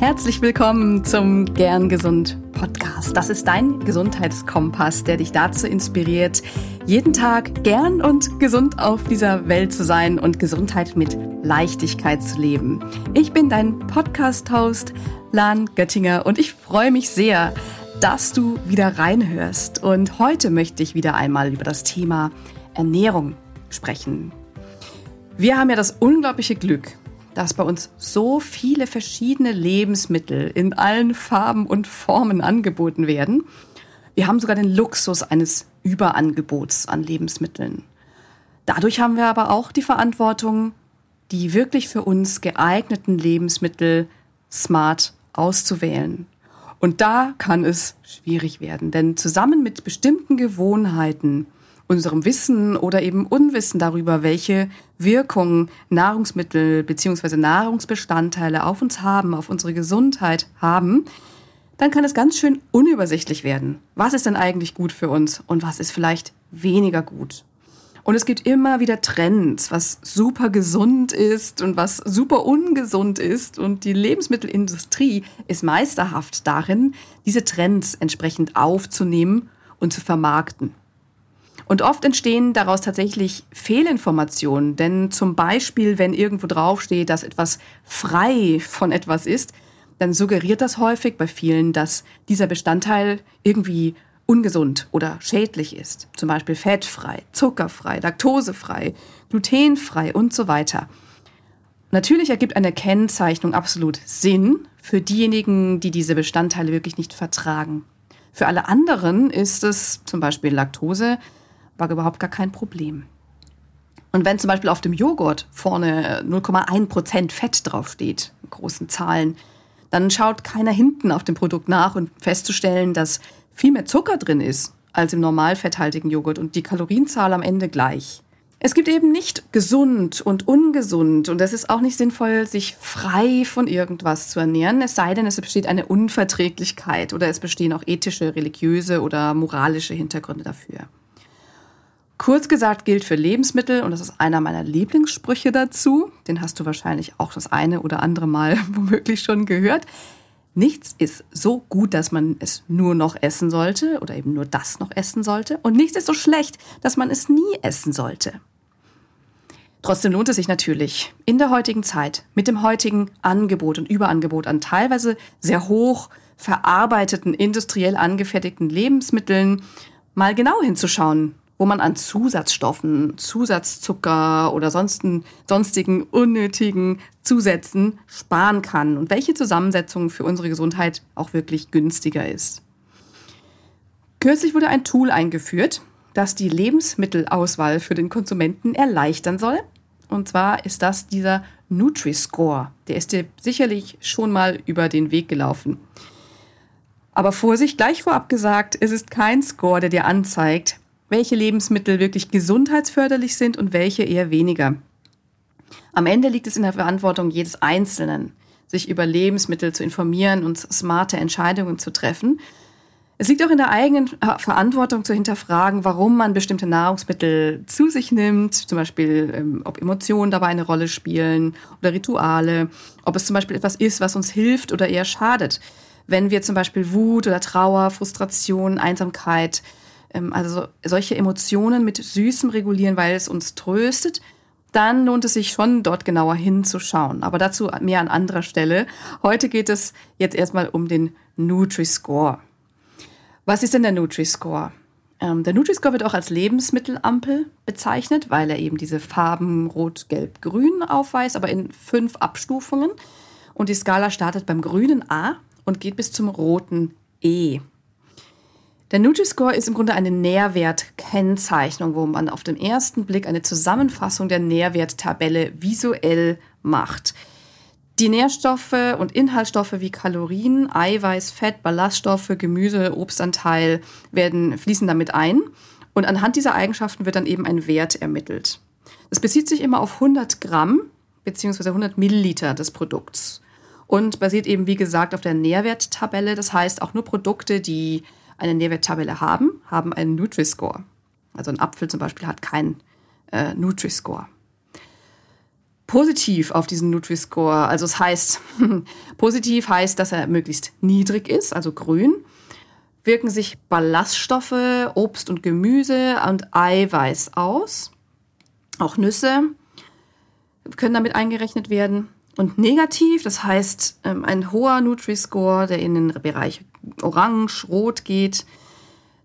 Herzlich willkommen zum Gern Gesund Podcast. Das ist dein Gesundheitskompass, der dich dazu inspiriert, jeden Tag gern und gesund auf dieser Welt zu sein und Gesundheit mit Leichtigkeit zu leben. Ich bin dein Podcast-Host Lan Göttinger und ich freue mich sehr, dass du wieder reinhörst. Und heute möchte ich wieder einmal über das Thema Ernährung sprechen. Wir haben ja das unglaubliche Glück, dass bei uns so viele verschiedene Lebensmittel in allen Farben und Formen angeboten werden. Wir haben sogar den Luxus eines Überangebots an Lebensmitteln. Dadurch haben wir aber auch die Verantwortung, die wirklich für uns geeigneten Lebensmittel smart auszuwählen. Und da kann es schwierig werden, denn zusammen mit bestimmten Gewohnheiten unserem Wissen oder eben Unwissen darüber, welche Wirkungen Nahrungsmittel bzw. Nahrungsbestandteile auf uns haben, auf unsere Gesundheit haben, dann kann es ganz schön unübersichtlich werden. Was ist denn eigentlich gut für uns und was ist vielleicht weniger gut? Und es gibt immer wieder Trends, was super gesund ist und was super ungesund ist. Und die Lebensmittelindustrie ist meisterhaft darin, diese Trends entsprechend aufzunehmen und zu vermarkten. Und oft entstehen daraus tatsächlich Fehlinformationen, denn zum Beispiel, wenn irgendwo draufsteht, dass etwas frei von etwas ist, dann suggeriert das häufig bei vielen, dass dieser Bestandteil irgendwie ungesund oder schädlich ist. Zum Beispiel fettfrei, zuckerfrei, laktosefrei, glutenfrei und so weiter. Natürlich ergibt eine Kennzeichnung absolut Sinn für diejenigen, die diese Bestandteile wirklich nicht vertragen. Für alle anderen ist es zum Beispiel Laktose war überhaupt gar kein Problem. Und wenn zum Beispiel auf dem Joghurt vorne 0,1% Fett draufsteht, in großen Zahlen, dann schaut keiner hinten auf dem Produkt nach und festzustellen, dass viel mehr Zucker drin ist als im normalfetthaltigen Joghurt und die Kalorienzahl am Ende gleich. Es gibt eben nicht gesund und ungesund und es ist auch nicht sinnvoll, sich frei von irgendwas zu ernähren, es sei denn, es besteht eine Unverträglichkeit oder es bestehen auch ethische, religiöse oder moralische Hintergründe dafür. Kurz gesagt gilt für Lebensmittel, und das ist einer meiner Lieblingssprüche dazu, den hast du wahrscheinlich auch das eine oder andere Mal womöglich schon gehört. Nichts ist so gut, dass man es nur noch essen sollte oder eben nur das noch essen sollte. Und nichts ist so schlecht, dass man es nie essen sollte. Trotzdem lohnt es sich natürlich in der heutigen Zeit mit dem heutigen Angebot und Überangebot an teilweise sehr hoch verarbeiteten, industriell angefertigten Lebensmitteln mal genau hinzuschauen, wo man an Zusatzstoffen, Zusatzzucker oder sonsten, sonstigen unnötigen Zusätzen sparen kann und welche Zusammensetzung für unsere Gesundheit auch wirklich günstiger ist. Kürzlich wurde ein Tool eingeführt, das die Lebensmittelauswahl für den Konsumenten erleichtern soll. Und zwar ist das dieser Nutri-Score. Der ist dir sicherlich schon mal über den Weg gelaufen. Aber Vorsicht, gleich vorab gesagt, es ist kein Score, der dir anzeigt, welche Lebensmittel wirklich gesundheitsförderlich sind und welche eher weniger. Am Ende liegt es in der Verantwortung jedes Einzelnen, sich über Lebensmittel zu informieren und smarte Entscheidungen zu treffen. Es liegt auch in der eigenen Verantwortung zu hinterfragen, warum man bestimmte Nahrungsmittel zu sich nimmt, zum Beispiel ähm, ob Emotionen dabei eine Rolle spielen oder Rituale, ob es zum Beispiel etwas ist, was uns hilft oder eher schadet. Wenn wir zum Beispiel Wut oder Trauer, Frustration, Einsamkeit also solche Emotionen mit Süßem regulieren, weil es uns tröstet, dann lohnt es sich schon, dort genauer hinzuschauen. Aber dazu mehr an anderer Stelle. Heute geht es jetzt erstmal um den Nutri-Score. Was ist denn der Nutri-Score? Ähm, der Nutri-Score wird auch als Lebensmittelampel bezeichnet, weil er eben diese Farben Rot, Gelb, Grün aufweist, aber in fünf Abstufungen. Und die Skala startet beim grünen A und geht bis zum roten E. Der Nutri-Score ist im Grunde eine Nährwertkennzeichnung, wo man auf den ersten Blick eine Zusammenfassung der Nährwerttabelle visuell macht. Die Nährstoffe und Inhaltsstoffe wie Kalorien, Eiweiß, Fett, Ballaststoffe, Gemüse, Obstanteil werden fließen damit ein. Und anhand dieser Eigenschaften wird dann eben ein Wert ermittelt. Es bezieht sich immer auf 100 Gramm bzw. 100 Milliliter des Produkts und basiert eben, wie gesagt, auf der Nährwerttabelle. Das heißt, auch nur Produkte, die eine Nährwerttabelle haben, haben einen Nutri-Score. Also ein Apfel zum Beispiel hat keinen äh, Nutri-Score. positiv auf diesen Nutri-Score. Also es heißt, positiv heißt, dass er möglichst niedrig ist, also grün. Wirken sich Ballaststoffe, Obst und Gemüse und Eiweiß aus. Auch Nüsse können damit eingerechnet werden. Und negativ, das heißt ähm, ein hoher Nutri-Score, der in den Bereich Orange, Rot geht,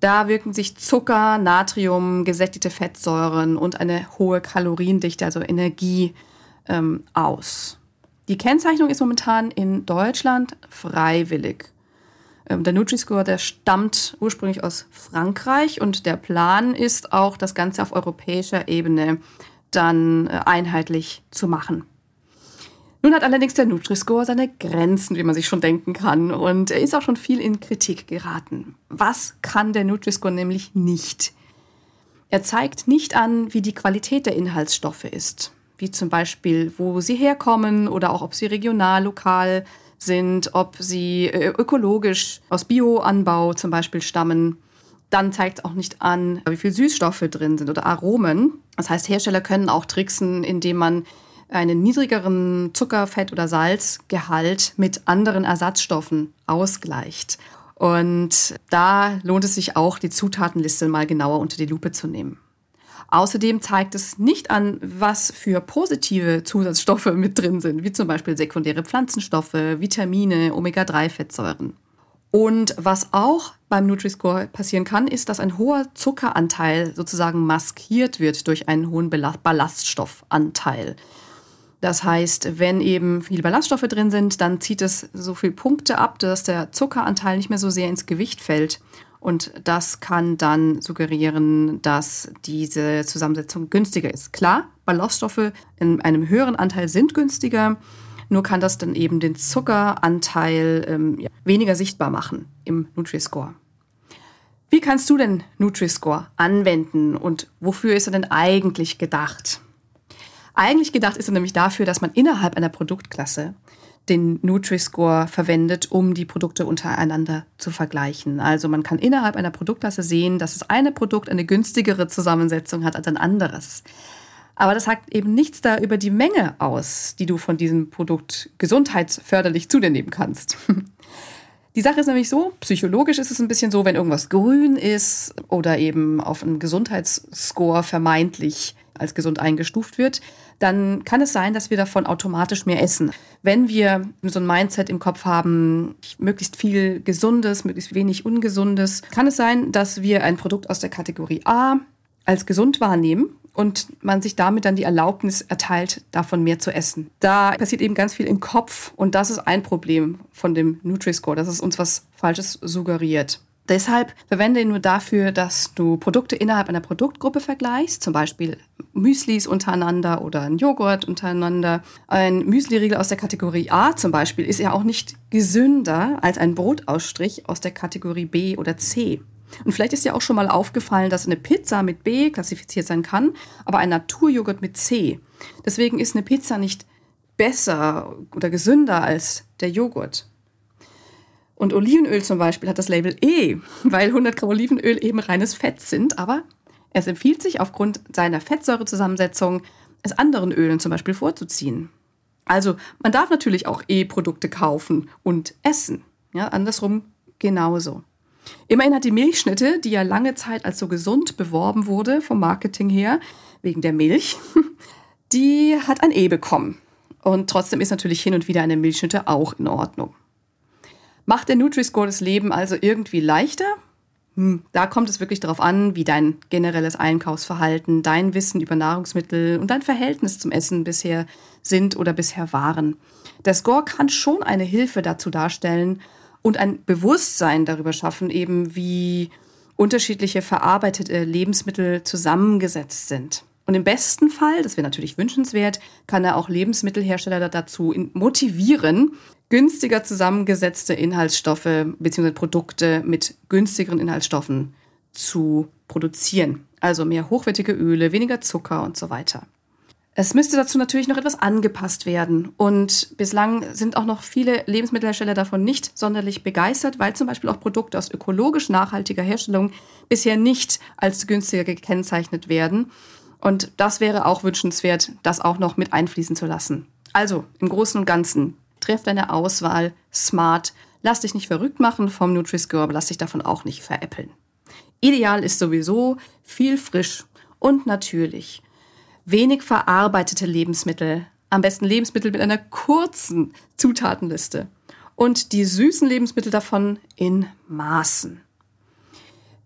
da wirken sich Zucker, Natrium, gesättigte Fettsäuren und eine hohe Kaloriendichte, also Energie, ähm, aus. Die Kennzeichnung ist momentan in Deutschland freiwillig. Ähm, der Nutri-Score, der stammt ursprünglich aus Frankreich und der Plan ist auch, das Ganze auf europäischer Ebene dann äh, einheitlich zu machen. Nun hat allerdings der Nutri-Score seine Grenzen, wie man sich schon denken kann. Und er ist auch schon viel in Kritik geraten. Was kann der Nutri-Score nämlich nicht? Er zeigt nicht an, wie die Qualität der Inhaltsstoffe ist. Wie zum Beispiel, wo sie herkommen oder auch ob sie regional, lokal sind, ob sie äh, ökologisch aus Bioanbau zum Beispiel stammen. Dann zeigt es auch nicht an, wie viel Süßstoffe drin sind oder Aromen. Das heißt, Hersteller können auch tricksen, indem man einen niedrigeren Zucker, Fett oder Salzgehalt mit anderen Ersatzstoffen ausgleicht. Und da lohnt es sich auch, die Zutatenliste mal genauer unter die Lupe zu nehmen. Außerdem zeigt es nicht an, was für positive Zusatzstoffe mit drin sind, wie zum Beispiel sekundäre Pflanzenstoffe, Vitamine, Omega-3-Fettsäuren. Und was auch beim Nutri-Score passieren kann, ist, dass ein hoher Zuckeranteil sozusagen maskiert wird durch einen hohen Ballaststoffanteil. Das heißt, wenn eben viele Ballaststoffe drin sind, dann zieht es so viele Punkte ab, dass der Zuckeranteil nicht mehr so sehr ins Gewicht fällt. Und das kann dann suggerieren, dass diese Zusammensetzung günstiger ist. Klar, Ballaststoffe in einem höheren Anteil sind günstiger, nur kann das dann eben den Zuckeranteil ähm, ja, weniger sichtbar machen im Nutri-Score. Wie kannst du den Nutri-Score anwenden und wofür ist er denn eigentlich gedacht? Eigentlich gedacht ist er nämlich dafür, dass man innerhalb einer Produktklasse den Nutri-Score verwendet, um die Produkte untereinander zu vergleichen. Also man kann innerhalb einer Produktklasse sehen, dass das eine Produkt eine günstigere Zusammensetzung hat als ein anderes. Aber das sagt eben nichts da über die Menge aus, die du von diesem Produkt gesundheitsförderlich zu dir nehmen kannst. Die Sache ist nämlich so, psychologisch ist es ein bisschen so, wenn irgendwas grün ist oder eben auf einem Gesundheitsscore vermeintlich als gesund eingestuft wird, dann kann es sein, dass wir davon automatisch mehr essen. Wenn wir so ein Mindset im Kopf haben, möglichst viel Gesundes, möglichst wenig Ungesundes, kann es sein, dass wir ein Produkt aus der Kategorie A als gesund wahrnehmen und man sich damit dann die Erlaubnis erteilt, davon mehr zu essen. Da passiert eben ganz viel im Kopf und das ist ein Problem von dem Nutri-Score, dass es uns was Falsches suggeriert. Deshalb verwende ihn nur dafür, dass du Produkte innerhalb einer Produktgruppe vergleichst, zum Beispiel Müslis untereinander oder ein Joghurt untereinander. Ein Müsliriegel aus der Kategorie A zum Beispiel ist ja auch nicht gesünder als ein Brotausstrich aus der Kategorie B oder C. Und vielleicht ist dir auch schon mal aufgefallen, dass eine Pizza mit B klassifiziert sein kann, aber ein Naturjoghurt mit C. Deswegen ist eine Pizza nicht besser oder gesünder als der Joghurt. Und Olivenöl zum Beispiel hat das Label E, weil 100 Gramm Olivenöl eben reines Fett sind. Aber es empfiehlt sich aufgrund seiner Fettsäurezusammensetzung, es anderen Ölen zum Beispiel vorzuziehen. Also man darf natürlich auch E-Produkte kaufen und essen. Ja, andersrum genauso. Immerhin hat die Milchschnitte, die ja lange Zeit als so gesund beworben wurde vom Marketing her, wegen der Milch, die hat ein E bekommen. Und trotzdem ist natürlich hin und wieder eine Milchschnitte auch in Ordnung. Macht der Nutri-Score das Leben also irgendwie leichter? Hm, da kommt es wirklich darauf an, wie dein generelles Einkaufsverhalten, dein Wissen über Nahrungsmittel und dein Verhältnis zum Essen bisher sind oder bisher waren. Der Score kann schon eine Hilfe dazu darstellen und ein Bewusstsein darüber schaffen, eben wie unterschiedliche verarbeitete Lebensmittel zusammengesetzt sind. Und im besten Fall, das wäre natürlich wünschenswert, kann er auch Lebensmittelhersteller dazu motivieren, günstiger zusammengesetzte Inhaltsstoffe bzw. Produkte mit günstigeren Inhaltsstoffen zu produzieren. Also mehr hochwertige Öle, weniger Zucker und so weiter. Es müsste dazu natürlich noch etwas angepasst werden. Und bislang sind auch noch viele Lebensmittelhersteller davon nicht sonderlich begeistert, weil zum Beispiel auch Produkte aus ökologisch nachhaltiger Herstellung bisher nicht als günstiger gekennzeichnet werden. Und das wäre auch wünschenswert, das auch noch mit einfließen zu lassen. Also im Großen und Ganzen, treff deine Auswahl smart. Lass dich nicht verrückt machen vom Nutri-Score, aber lass dich davon auch nicht veräppeln. Ideal ist sowieso viel frisch und natürlich. Wenig verarbeitete Lebensmittel, am besten Lebensmittel mit einer kurzen Zutatenliste und die süßen Lebensmittel davon in Maßen.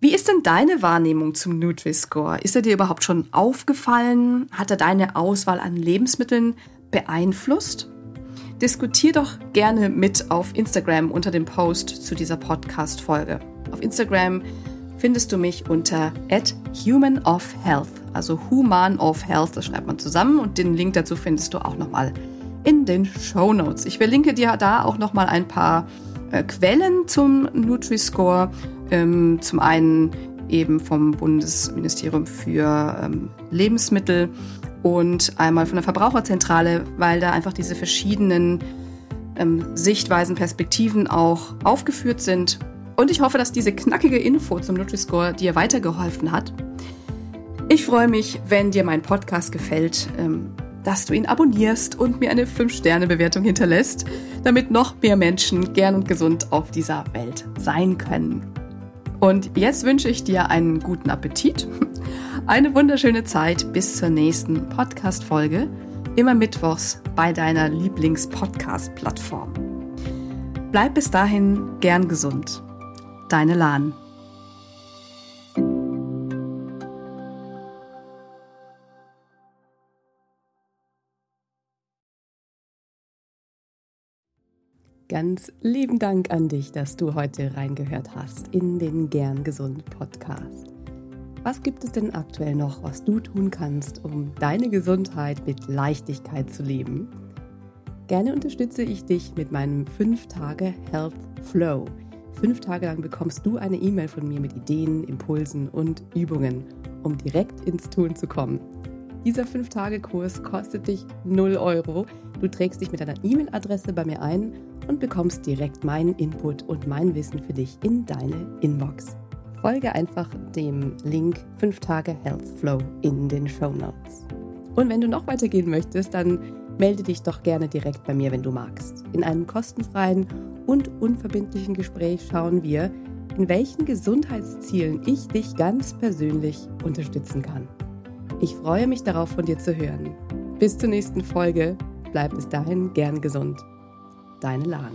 Wie ist denn deine Wahrnehmung zum Nutri-Score? Ist er dir überhaupt schon aufgefallen? Hat er deine Auswahl an Lebensmitteln beeinflusst? Diskutier doch gerne mit auf Instagram unter dem Post zu dieser Podcast-Folge. Auf Instagram findest du mich unter @humanofhealth, also Human of Health, das schreibt man zusammen und den Link dazu findest du auch nochmal in den Show Notes. Ich verlinke dir da auch nochmal ein paar äh, Quellen zum Nutri-Score. Ähm, zum einen eben vom Bundesministerium für ähm, Lebensmittel und einmal von der Verbraucherzentrale, weil da einfach diese verschiedenen ähm, Sichtweisen, Perspektiven auch aufgeführt sind. Und ich hoffe, dass diese knackige Info zum Nutri-Score dir weitergeholfen hat. Ich freue mich, wenn dir mein Podcast gefällt, ähm, dass du ihn abonnierst und mir eine 5-Sterne-Bewertung hinterlässt, damit noch mehr Menschen gern und gesund auf dieser Welt sein können. Und jetzt wünsche ich dir einen guten Appetit eine wunderschöne Zeit bis zur nächsten Podcast-Folge, immer mittwochs bei deiner Lieblings-Podcast-Plattform. Bleib bis dahin gern gesund. Deine Lahn. Ganz lieben Dank an dich, dass du heute reingehört hast in den Gern Gesund Podcast. Was gibt es denn aktuell noch, was du tun kannst, um deine Gesundheit mit Leichtigkeit zu leben? Gerne unterstütze ich dich mit meinem 5-Tage Health Flow. Fünf Tage lang bekommst du eine E-Mail von mir mit Ideen, Impulsen und Übungen, um direkt ins Tun zu kommen. Dieser 5-Tage-Kurs kostet dich 0 Euro. Du trägst dich mit deiner E-Mail-Adresse bei mir ein und bekommst direkt meinen Input und mein Wissen für dich in deine Inbox folge einfach dem Link 5 Tage Health Flow in den Show Notes. Und wenn du noch weitergehen möchtest, dann melde dich doch gerne direkt bei mir, wenn du magst. In einem kostenfreien und unverbindlichen Gespräch schauen wir, in welchen Gesundheitszielen ich dich ganz persönlich unterstützen kann. Ich freue mich darauf, von dir zu hören. Bis zur nächsten Folge. Bleib bis dahin gern gesund. Deine Lahn.